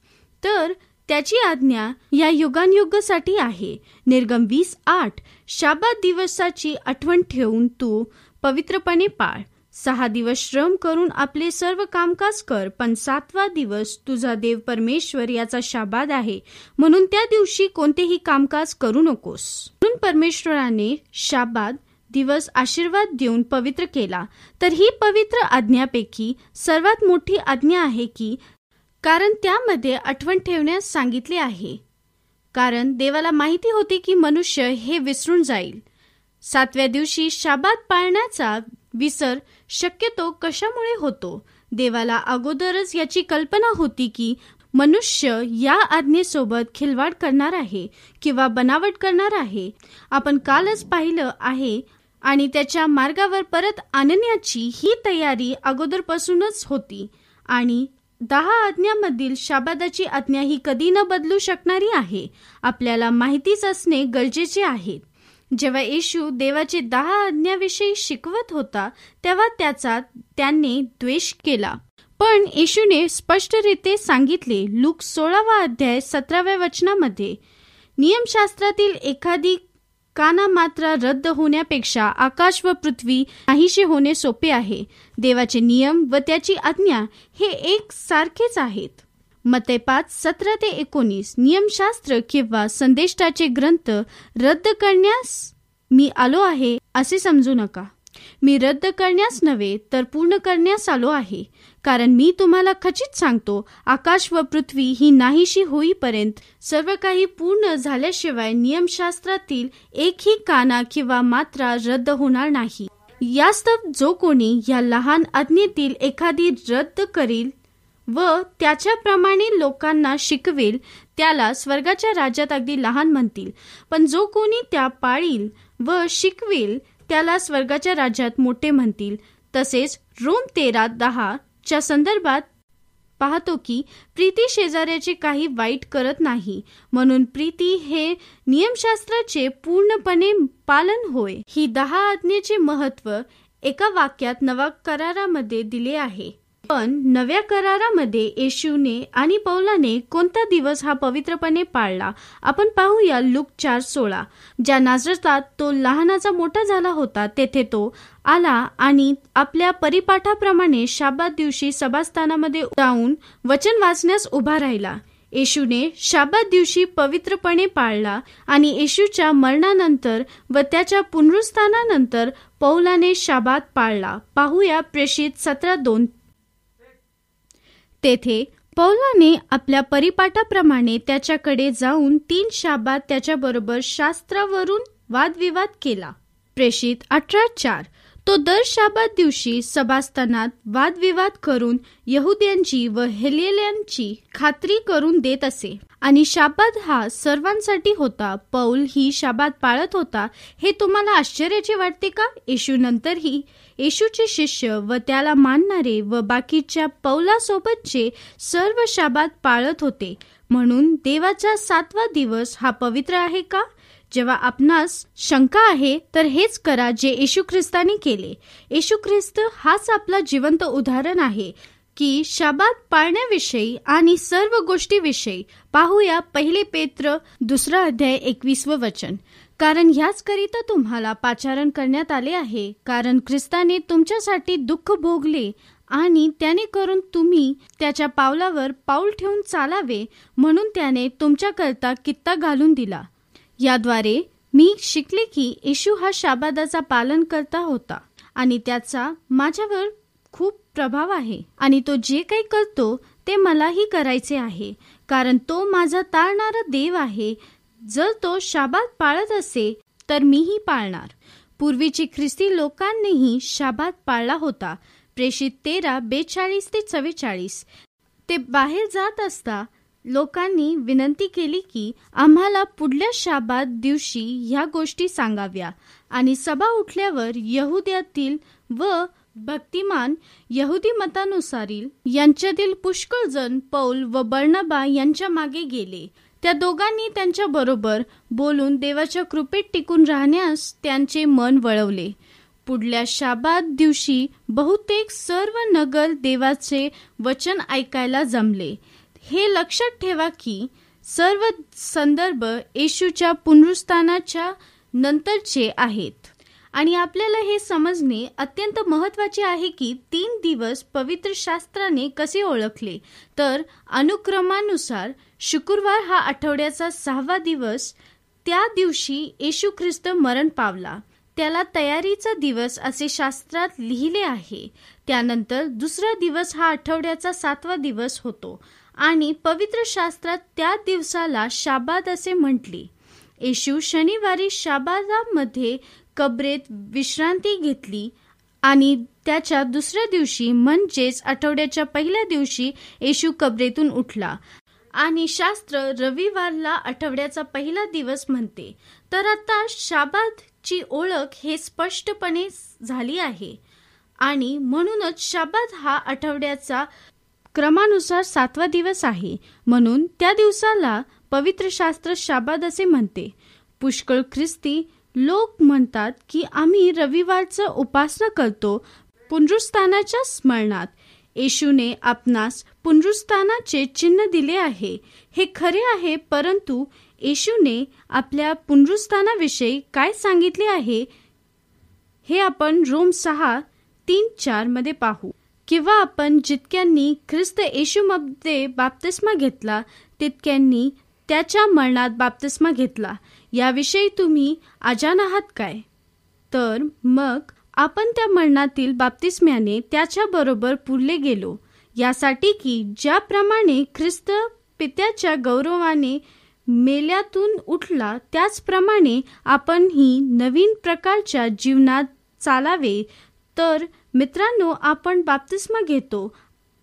तर त्याची आज्ञा या युगानयुगासाठी आहे. निर्गम वीस आठ. शाबाद दिवसाची आठवण ठेवून तू पवित्रपणे पाळ. सहा दिवस श्रम करून आपले सर्व कामकाज कर पण सातवा दिवस तुझा देव परमेश्वर याचा शाबाद आहे. म्हणून त्या दिवशी कोणतेही कामकाज करू नकोस. म्हणून परमेश्वराने शाबाद दिवस आशीर्वाद देऊन पवित्र केला. तर ही पवित्र आज्ञापैकी सर्वात मोठी आज्ञा आहे की कारण त्यामध्ये आठवण ठेवण्यास सांगितले आहे. कारण देवाला माहिती होती की मनुष्य हे विसरून जाईल. सातव्या दिवशी शाबात पाळण्याचा विसर शक्यतो कशामुळे होतो? देवाला अगोदरच याची कल्पना होती की मनुष्य या आज्ञेसोबत खिलवाड करणार आहे किंवा बनावट करणार आहे. आपण कालच पाहिलं आहे आणि त्याच्या मार्गावर परत आणण्याची ही तयारी अगोदरपासूनच होती. आणि दहा आज्ञामधील शाबादाची आज्ञा ही कधी न बदलू शकणारी आहे आपल्याला माहितीच असणे गरजेचे आहे. जेव्हा येशू देवाचे दहा आज्ञाविषयी शिकवत होता तेव्हा त्याचा त्याने द्वेष केला. पण येशूने स्पष्टरीते सांगितले लूक सोळावा अध्याय सतराव्या वचनामध्ये नियमशास्त्रातील एखादी काना मात्रा रद्द होण्यापेक्षा आकाश व पृथ्वी नाहीशी होणे सोपे आहे. देवाचे नियम व त्याची आज्ञा हे एक सारखेच आहेत. मते पाच सतरा ते एकोणीस नियमशास्त्र किंवा संदेष्टाचे ग्रंथ रद्द करण्यास मी आलो आहे असे समजू नका. मी रद्द करण्यास नव्हे तर पूर्ण करण्यास आलो आहे. कारण मी तुम्हाला खचित सांगतो आकाश व पृथ्वी ही नाहीशी होईपर्यंत सर्व काही पूर्ण झाल्याशिवाय नियमशास्त्रातील एकही काना किंवा मात्रा रद्द होणार नाही. यास्तव जो कोणी या लहान आज्ञेतील एखादी रद्द करील व त्याच्याप्रमाणे लोकांना शिकवेल त्याला स्वर्गाच्या राज्यात अगदी लहान म्हणतील. पण जो कोणी त्या पाळील व शिकवेल त्याला स्वर्गाच्या राज्यात मोठे म्हणतील. तसेच रोम तेरा दहा च्या संदर्भात पाहतो की प्रीती शेजाऱ्याचे काही वाईट करत नाही. म्हणून प्रीती हे नियमशास्त्राचे पूर्णपणे पालन होय. ही दहा आज्ञेचे महत्त्व एका वाक्यात नवा करारामध्ये दिले आहे. पण नव्या करारामध्ये येशूने आणि पौलाने कोणता दिवस हा पवित्रपणे पाळला? आपण पाहूया लुक चार सोळा. ज्या नाजरतात तो लहानाचा मोठा झाला होता तेथे तो आला आणि आपल्या परिपाठाप्रमाणे शाबाद दिवशी सभास्थानामध्ये जाऊन वचन वाचण्यास उभा राहिला. येशूने शाबाद दिवशी पवित्रपणे पाळला आणि येशूच्या मरणानंतर व त्याच्या पुनरुस्थानानंतर पौलाने शाबाद पाळला. पाहूया प्रेषित सतरा दोन तेथे पौलाने आपल्या परिपाठाप्रमाणे त्याच्याकडे जाऊन तीन शाबात त्याच्याबरोबर शास्त्रावरून वादविवाद केला. प्रेषित अठरा चार. तो दर शाबात दिवशी सभास्थानात वादविवाद करून यहुद्यांची व हेलेल्यांची खात्री करून देत असे. आणि शाबाद हा सर्वांसाठी होता. पौल ही शाबाद पाळत होता. हे तुम्हाला आश्चर्याचे वाटते का? येशू नंतरही येशूचे शिष्य व त्याला मानणारे व बाकीच्या पौलासोबतचे सर्व शाबाद पाळत होते. म्हणून देवाचा सातवा दिवस हा पवित्र आहे का? जेव्हा आपणास शंका आहे तर हेच करा जे येशू ख्रिस्ताने केले. येशू ख्रिस्त हाच आपला जिवंत उदाहरण आहे की शाबात पाळण्याविषयी आणि सर्व गोष्टीविषयी पाहूया पहिले पेत्र दुसरा अध्याय एकवीसवं वचन. कारण ह्याचकरिता तुम्हाला पाचारण करण्यात आले आहे कारण ख्रिस्ताने तुमच्यासाठी दुःख भोगले आणि त्याने करून तुम्ही त्याच्या पावलावर पाऊल ठेवून चालावे म्हणून त्याने तुमच्याकरता कित्ता घालून दिला. याद्वारे मी शिकले की येशू हा शाबादाचा पालन करता होता आणि त्याचा माझ्यावर खूप प्रभाव आहे आणि तो जे काही करतो ते मलाही करायचे आहे कारण तो माझा ताळणारा देव आहे. जर तो शाबाद पाळत असे तर मीही पाळणार. पूर्वीची ख्रिस्ती लोकांनीही शाबाद पाळला होता. प्रेषित तेरा बेचाळीस ते चव्वेचाळीस. ते बाहेर जात असता लोकांनी विनंती केली की आम्हाला पुढल्या शाबाद दिवशी ह्या गोष्टी सांगाव्या. आणि सभा उठल्यावर यहुद्यातील व भक्तिमान यहुदी मतानुसारील यांच्यातील पुष्कळ जण पौल व बर्णबा यांच्या मागे गेले. त्या दोघांनी त्यांच्या बरोबर बोलून देवाच्या कृपेत टिकून राहण्यास त्यांचे मन वळवले. पुढल्या शाबाद दिवशी बहुतेक सर्व नगर देवाचे वचन ऐकायला जमले. हे लक्षात ठेवा की सर्व संदर्भ येशूच्या पुनरुस्थानाच्या नंतरचे आहेत. आणि आपल्याला हे समजणे अत्यंत महत्त्वाचे आहे की तीन दिवस पवित्र शास्त्राने कसे ओळखले? तर अनुक्रमानुसार शुक्रवार हा आठवड्याचा सहावा दिवस. त्या दिवशी येशू ख्रिस्त मरण पावला. त्याला तयारीचा दिवस असे शास्त्रात लिहिले आहे. त्यानंतर दुसरा दिवस हा आठवड्याचा सातवा दिवस होतो. आणि पवित्र शास्त्रात त्या दिवसाला शाबाद असे म्हटले. येशू शनिवारी शाबादामध्ये कबरेत विश्रांती घेतली आणि त्याच्या दुसऱ्या दिवशी म्हणजेच आठवड्याच्या पहिल्या दिवशी येशू कबरेतून उठला. आणि शास्त्र रविवारला आठवड्याचा पहिला दिवस म्हणते. तर आता शाबादची ओळख हे स्पष्टपणे झाली आहे. आणि म्हणूनच शाबाद हा आठवड्याचा क्रमानुसार सातवा दिवस आहे. म्हणून त्या दिवसाला पवित्र शास्त्र शाबाद असे म्हणते. पुष्कळ ख्रिस्ती लोक म्हणतात की आम्ही रविवारचं उपासना करतो पुनरुस्थानाच्या स्मरणात. येशूने आपणास पुनरुस्थानाचे चिन्ह दिले आहे. हे खरे आहे परंतु येशूने आपल्या पुनरुस्थानाविषयी काय सांगितले आहे हे आपण रोम सहा तीन चारमध्ये पाहू. किंवा आपण जितक्यांनी ख्रिस्त येशूमध्ये बाप्तिस्मा घेतला तितक्यांनी त्याच्या मरणात बाप्तिस्मा घेतला. याविषयी तुम्ही अजान आहात काय? तर मग आपण त्या मरणातील बाप्तिस्म्याने त्याच्याबरोबर पुरले गेलो. यासाठी की ज्याप्रमाणे ख्रिस्त पित्याच्या गौरवाने मेल्यातून उठला त्याचप्रमाणे आपणही नवीन प्रकारच्या जीवनात चालावे. तर मित्रांनो आपण बाप्तिस्मा घेतो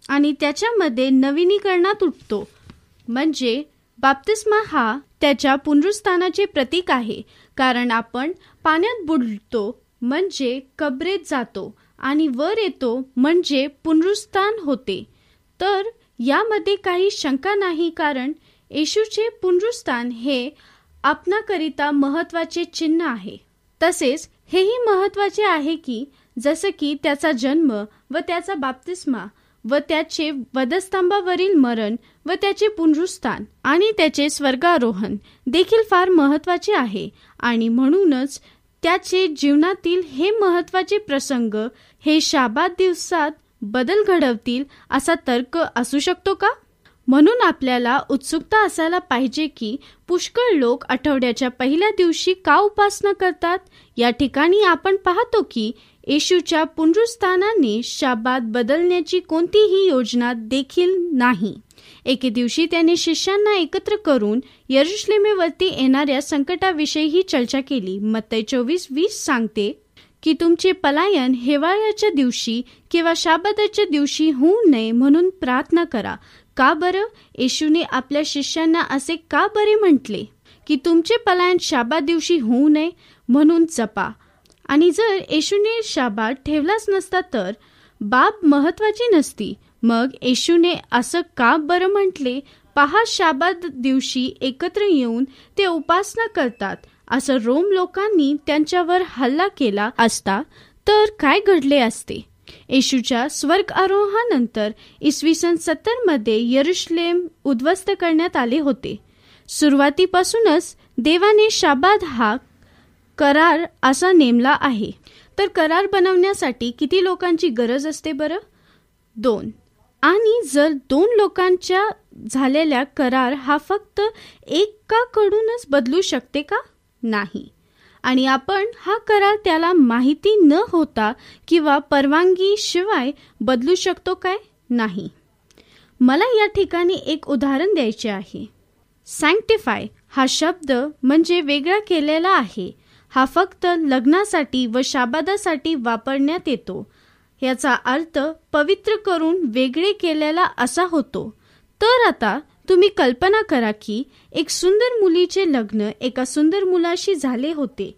आणि त्याच्यामध्ये नवीनीकरणात उठतो. म्हणजे बाप्तिस्मा हा त्याच्या पुनरुस्थानाचे प्रतीक आहे कारण आपण पाण्यात बुडतो म्हणजे कबरेत जातो आणि वर येतो म्हणजे पुनरुस्थान होते. तर यामध्ये काही शंका नाही कारण येशूचे पुनरुस्थान हे आपणाकरिता महत्त्वाचे चिन्ह आहे. तसेच हेही महत्त्वाचे आहे की जसं की त्याचा जन्म व त्याचा बाप्तिस्मा व त्याचे वधस्तंभावरील मरण व त्याचे पुनरुस्थान आणि त्याचे स्वर्गारोहण देखील फार महत्त्वाचे आहे. आणि म्हणूनच त्याचे जीवनातील हे महत्त्वाचे प्रसंग हे शाबाद दिवसात बदल घडवतील असा तर्क असू शकतो का? म्हणून आपल्याला उत्सुकता असायला पाहिजे की पुष्कळ लोक आठवड्याच्या पहिल्या दिवशी का उपासना करतात? या ठिकाणी आपण पाहतो की येशूच्या पुनरुस्थानाने शाबाद बदलण्याची कोणतीही योजना देखील नाही. एके दिवशी त्याने शिष्यांना एकत्र करून यरुश्लेमेवरती येणाऱ्या संकटाविषयी चर्चा केली. मत्तय चोवीस वीस सांगते की तुमचे पलायन हिवाळ्याच्या दिवशी किंवा शाबदाच्या दिवशी होऊ नये म्हणून प्रार्थना करा. का बरं? येशूने आपल्या शिष्यांना असे का बरे म्हटले? की तुमचे पलायन शाबा दिवशी होऊ नये म्हणून जपा. आणि जर येशूने शाबा ठेवलाच नसता तर बाब महत्वाची नसती. मग येशूने असं का बरं म्हटले? पहा शाबाद दिवशी एकत्र येऊन ते उपासना करतात. असं रोम लोकांनी त्यांच्यावर हल्ला केला असता तर काय घडले असते? येशूच्या स्वर्ग आरोहानंतर इसवी सन सत्तरमध्ये यरुश्लेम उद्ध्वस्त करण्यात आले होते. सुरुवातीपासूनच देवाने शाबाद हा करार असा नेमला आहे. तर करार बनवण्यासाठी किती लोकांची गरज असते बरं? दोन. आणि जर दोन लोकांच्या झालेल्या करार हा फक्त एकाकडूनच बदलू शकते का? नाही. आणि आपण हा करार त्याला माहिती न होता किंवा परवानगी शिवाय बदलू शकतो काय? नाही. मला या ठिकाणी एक उदाहरण द्यायचे आहे. सँक्टिफाय हा शब्द म्हणजे वेगळा केलेला आहे. हा फक्त लग्नासाठी व शाबादासाठी वापरण्यात येतो. याचा अर्थ पवित्र करून वेगळे केलेला असा होतो. तर आता तुम्ही कल्पना करा की एक सुंदर मुलीचे लग्न एका सुंदर मुलाशी झाले होते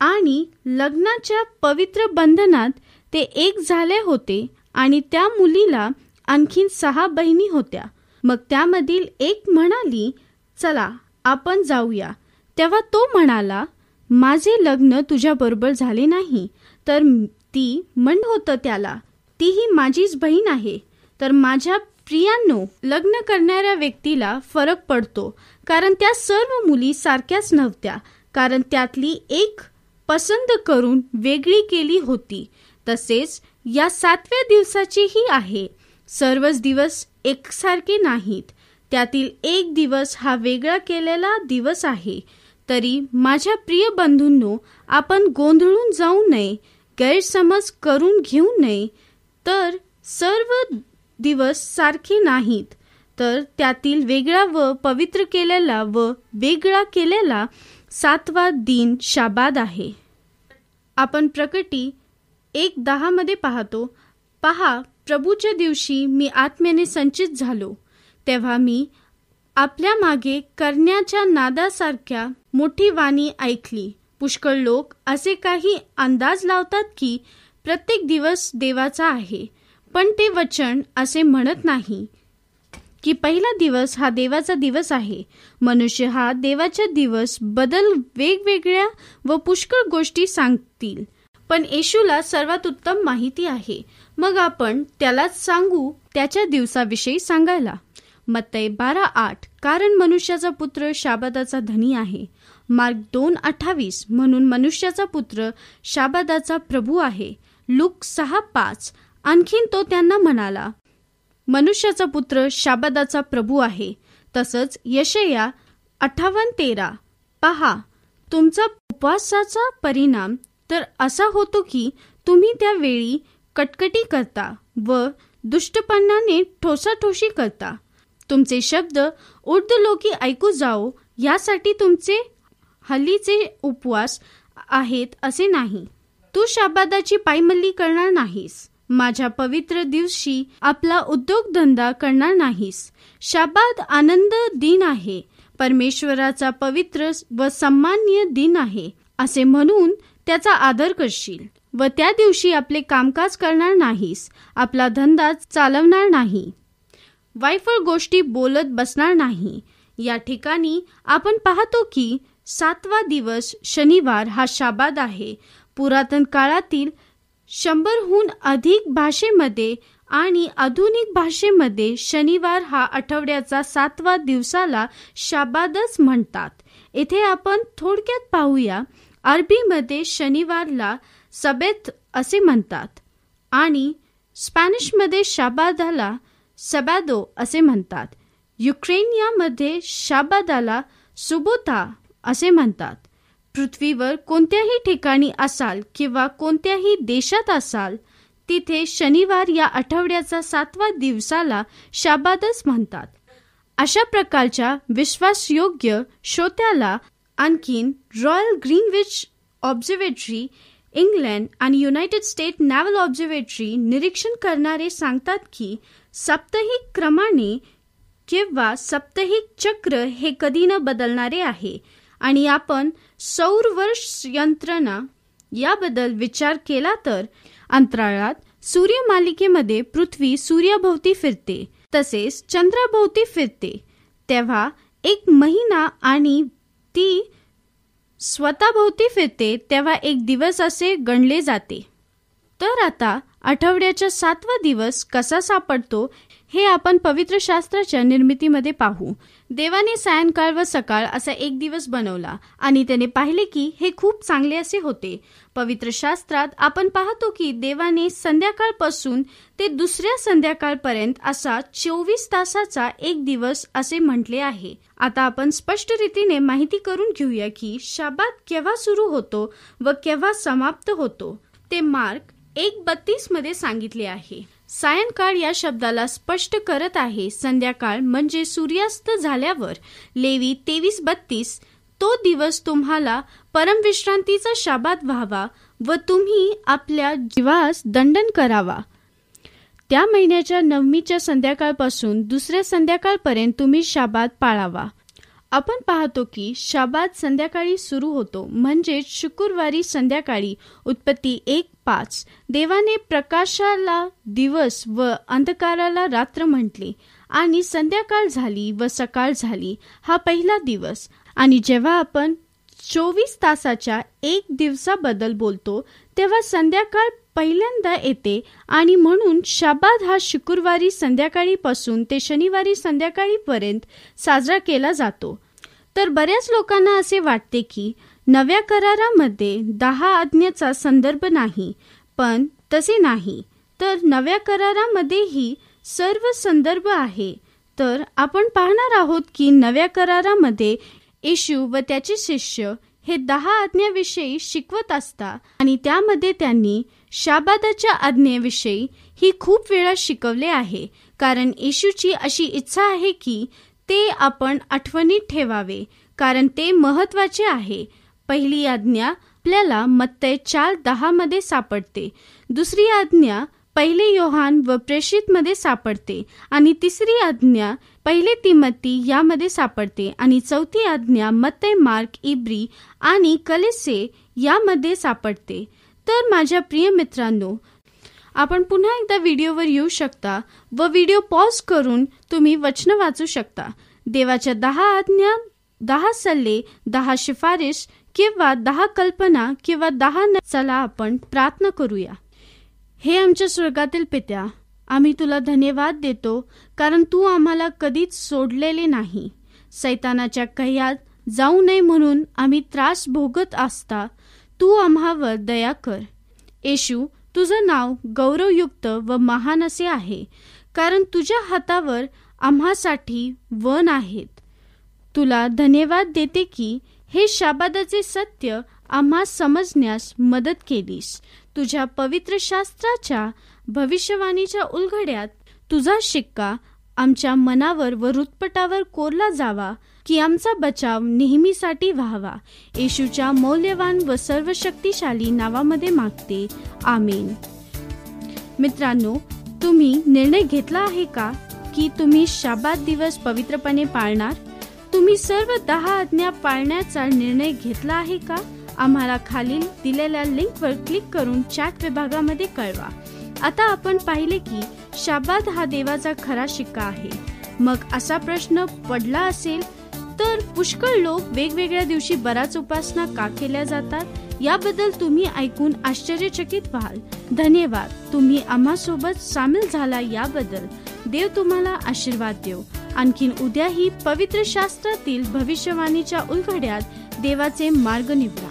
आणि लग्नाच्या पवित्र बंधनात ते एक झाले होते आणि त्या मुलीला आणखीन सहा बहिणी होत्या. मग त्यामधील एक म्हणाली चला आपण जाऊया. तेव्हा तो म्हणाला माझे लग्न तुझ्याबरोबर झाले नाही तर ती म्हण होतं त्याला. तीही माझीच बहीण आहे. तर माझ्या प्रियांनो लग्न करणाऱ्या व्यक्तीला फरक पडतो कारण त्या सर्व मुली सारख्याच नव्हत्या कारण त्यातली एक पसंत करून वेगळी केली होती. तसेच या सातव्या दिवसाचीही आहे. सर्वच दिवस एकसारखे नाहीत. त्यातील एक दिवस हा वेगळा केलेला दिवस आहे. तरी माझ्या प्रिय बंधूंनो आपण गोंधळून जाऊ नये गैरसमज करून घेऊ नये. तर सर्व दिवस सारखे नाहीत. तर त्यातील वेगळा व पवित्र केलेला व वेगळा केलेला सातवा दिन शाबाद आहे. आपण प्रकटी एक दहामध्ये पाहतो पहा प्रभूच्या दिवशी मी आत्म्याने संचित झालो. तेव्हा मी आपल्या मागे करण्याच्या नादासारख्या मोठी वाणी ऐकली. पुष्कळ लोक असे काही अंदाज लावतात की प्रत्येक दिवस देवाचा आहे. पण ते वचन असे म्हणत नाही की पहिला दिवस हा देवाचा दिवस आहे. मनुष्य हा देवाचा दिवस बदल वेगवेगळ्या व पुष्कळ गोष्टी सांगतील. पण येशूला सर्वात उत्तम माहिती आहे. मग आपण त्यालाच सांगू त्याच्या दिवसाविषयी सांगायला. मत्तय बारा आठ कारण मनुष्याचा पुत्र शाबादाचा धनी आहे. मार्ग दोन अठ्ठावीस म्हणून मनुष्याचा पुत्र शाबादाचा प्रभू आहे. लुक सहा पाच आणखीन तो त्यांना म्हणाला मनुष्याचा पुत्र शाबादाचा प्रभू आहे. तसंच यशया अठ्ठावन्न तेरा. पहा तुमचा उपवासाचा परिणाम तर असा होतो की तुम्ही त्यावेळी कटकटी करता व दुष्टपणाने ठोसाठोशी करता. तुमचे शब्द लोकी ऐकू जाओ यासाठी तुमचे हल्लीचे उपवास आहेत असे नाही. तू शाबादाची पायमल्ली करणार नाहीस. माझ्या पवित्र दिवशी आपला उद्योगधंदा करणार नाहीस. शाबाद आनंद दिन आहे. परमेश्वराचा पवित्र व सन्मान्य दिन आहे असे म्हणून त्याचा आदर करशील. व त्या दिवशी आपले कामकाज करणार नाहीस आपला धंदा चालवणार नाही. वायफळ गोष्टी बोलत बसणार नाही. या ठिकाणी आपण पाहतो की सातवा दिवस शनिवार हा शाबाद आहे. पुरातन काळातील शंभरहून अधिक भाषेमध्ये आणि आधुनिक भाषेमध्ये शनिवार हा आठवड्याचा सातवा दिवसाला शाबादच म्हणतात. येथे आपण थोडक्यात पाहूया अरबीमध्ये शनिवारला सबेत असे म्हणतात आणि स्पॅनिशमध्ये शाबादाला सबादो असे म्हणतात. युक्रेनियामध्ये शाबादाला सुबोता असे म्हणतात. पृथ्वीवर कोणत्याही ठिकाणी असाल किंवा कोणत्याही देशात असाल तिथे शनिवार या आठवड्याचा सातवा दिवसाला शाबादच म्हणतात. अशा प्रकारच्या विश्वासयोग्य श्रोत्याला आणखीन रॉयल ग्रीनविच ऑब्झर्वेटरी इंग्लंड आणि युनायटेड स्टेट नॅव्हल ऑब्झर्वेटरी निरीक्षण करणारे सांगतात की साप्ताहिक क्रमाने किंवा साप्ताहिक चक्र हे कधी न बदलणारे आहे आणि आपण सौरवर्ष यंत्रणा याबद्दल विचार केला तर अंतराळात सूर्य मालिकेमध्ये पृथ्वी सूर्याभोवती फिरते तसेच चंद्राभोवती फिरते. तेव्हा एक महिना आणि ती स्वतःभोवती फिरते तेव्हा एक दिवस असे गणले जाते. तर आता आठवड्याचा सातवा दिवस कसा सापडतो हे आपण पवित्र शास्त्राच्या निर्मितीमध्ये पाहू. देवाने सायंकाळ व सकाळ असा एक दिवस बनवला आणि त्याने पाहिले की हे खूप चांगले असे होते. पवित्र शास्त्रात आपण पाहतो की देवाने संध्याकाळपासून ते दुसऱ्या संध्याकाळपर्यंत असा चोवीस तासाचा एक दिवस असे म्हटले आहे. आता आपण स्पष्ट रीतीने माहिती करून घेऊया की शाबात केव्हा सुरू होतो व केव्हा समाप्त होतो. ते मार्क एक बत्तीसमध्ये सांगितले आहे. सायंकाळ या शब्दाला स्पष्ट करत आहे. संध्याकाळ म्हणजे सूर्यास्त झाल्यावर. लेवी तेवीस बत्तीस. तो दिवस तुम्हाला परमविश्रांतीचा शाबात व्हावा व तुम्ही आपल्या जीवास दंडन करावा. त्या महिन्याच्या नवमीच्या संध्याकाळपासून दुसऱ्या संध्याकाळपर्यंत तुम्ही शाबात पाळावा. आपण पाहतो की शाबाद संध्याकाळी सुरू होतो. म्हणजेच शुक्रवारी संध्याकाळी उत्पत्ती एक पाच. देवाने प्रकाशाला दिवस व अंधकाराला रात्र म्हटले आणि संध्याकाळ झाली व सकाळ झाली हा पहिला दिवस. आणि जेव्हा आपण चोवीस तासाच्या एक दिवसाबद्दल बोलतो तेव्हा संध्याकाळ पहिल्यांदा येते आणि म्हणून शाबाद हा शुक्रवारी संध्याकाळीपासून ते शनिवारी संध्याकाळीपर्यंत साजरा केला जातो. तर बऱ्याच लोकांना असे वाटते की नव्या करारामध्ये दहा आज्ञेचा संदर्भ नाही पण तसे नाही. तर नव्या करारामध्येही सर्व संदर्भ आहे. तर आपण पाहणार आहोत की नव्या करारामध्ये येशू व त्याचे शिष्य हे दहा आज्ञाविषयी शिकवत असता आणि त्यामध्ये त्यांनी शाबादाच्या आज्ञेविषयी ही खूप वेळा शिकवले आहे कारण येशूची अशी इच्छा आहे की ते आपण आठवणीत ठेवावे कारण ते महत्त्वाचे आहे. पहिली आज्ञा आपल्याला मत्तय चार दहामध्ये सापडते. दुसरी आज्ञा पहिले योहान व प्रेषितमध्ये सापडते. आणि तिसरी आज्ञा पहिले तिमत्ती यामध्ये सापडते. आणि चौथी आज्ञा मत्तय मार्क इब्री आणि कलेसे यामध्ये सापडते. तर माझ्या प्रिय मित्रांनो आपण पुन्हा एकदा व्हिडिओवर येऊ शकता व व्हिडिओ पॉज करून तुम्ही वचन वाचू शकता. देवाच्या दहा आज्ञा दहा सल्ले दहा शिफारिश किंवा दहा कल्पना किंवा दहा चला आपण प्रार्थना करूया. हे आमच्या स्वर्गातील पित्या आम्ही तुला धन्यवाद देतो कारण तू आम्हाला कधीच सोडलेले नाही. सैतानाच्या कह्यात जाऊ नये म्हणून आम्ही त्रास भोगत असता तू आम्हावर दया कर. येशू तुझं नाव गौरवयुक्त व महान असे आहे कारण तुझ्या हातावर आम्हासाठी वन आहेत. तुला धन्यवाद देते की हे शाबादाचे सत्य आम्हा समजण्यास मदत केलीस. तुझ्या पवित्र शास्त्राच्या भविष्यवाणीच्या उलघड्यात तुझा शिक्का आमच्या मनावर व हृदपटावर कोरला जावा की आमचा बचाव नेहमीसाठी व्हावा. येशूच्या मौल्यवान व सर्व शक्तिशाली नावामध्ये मागते. आमेन. मित्रांनो तुम्ही निर्णय घेतला आहे का? की तुम्ही शाबात दिवस पवित्रपणे पाळणार? तुम्ही सर्व दहा आज्ञा पाळण्याचा निर्णय घेतला आहे का? आम्हाला खालील दिलेल्या लिंकवर क्लिक करून चॅट विभागामध्ये कळवा. आता आपण पाहिले की शाबाद हा देवाचा खरा शिक्का आहे. मग असा प्रश्न पडला असेल तर पुष्कळ लोक वेगवेगळ्या दिवशी बराच उपासना का केल्या जातात? याबद्दल तुम्ही ऐकून आश्चर्यचकित व्हाल. धन्यवाद. तुम्ही आम्हासोबत सामील झाला याबद्दल. देव तुम्हाला आशीर्वाद देव. आणखीन उद्याही पवित्र शास्त्रातील भविष्यवाणीच्या उलघड्यात देवाचे मार्ग निवडा.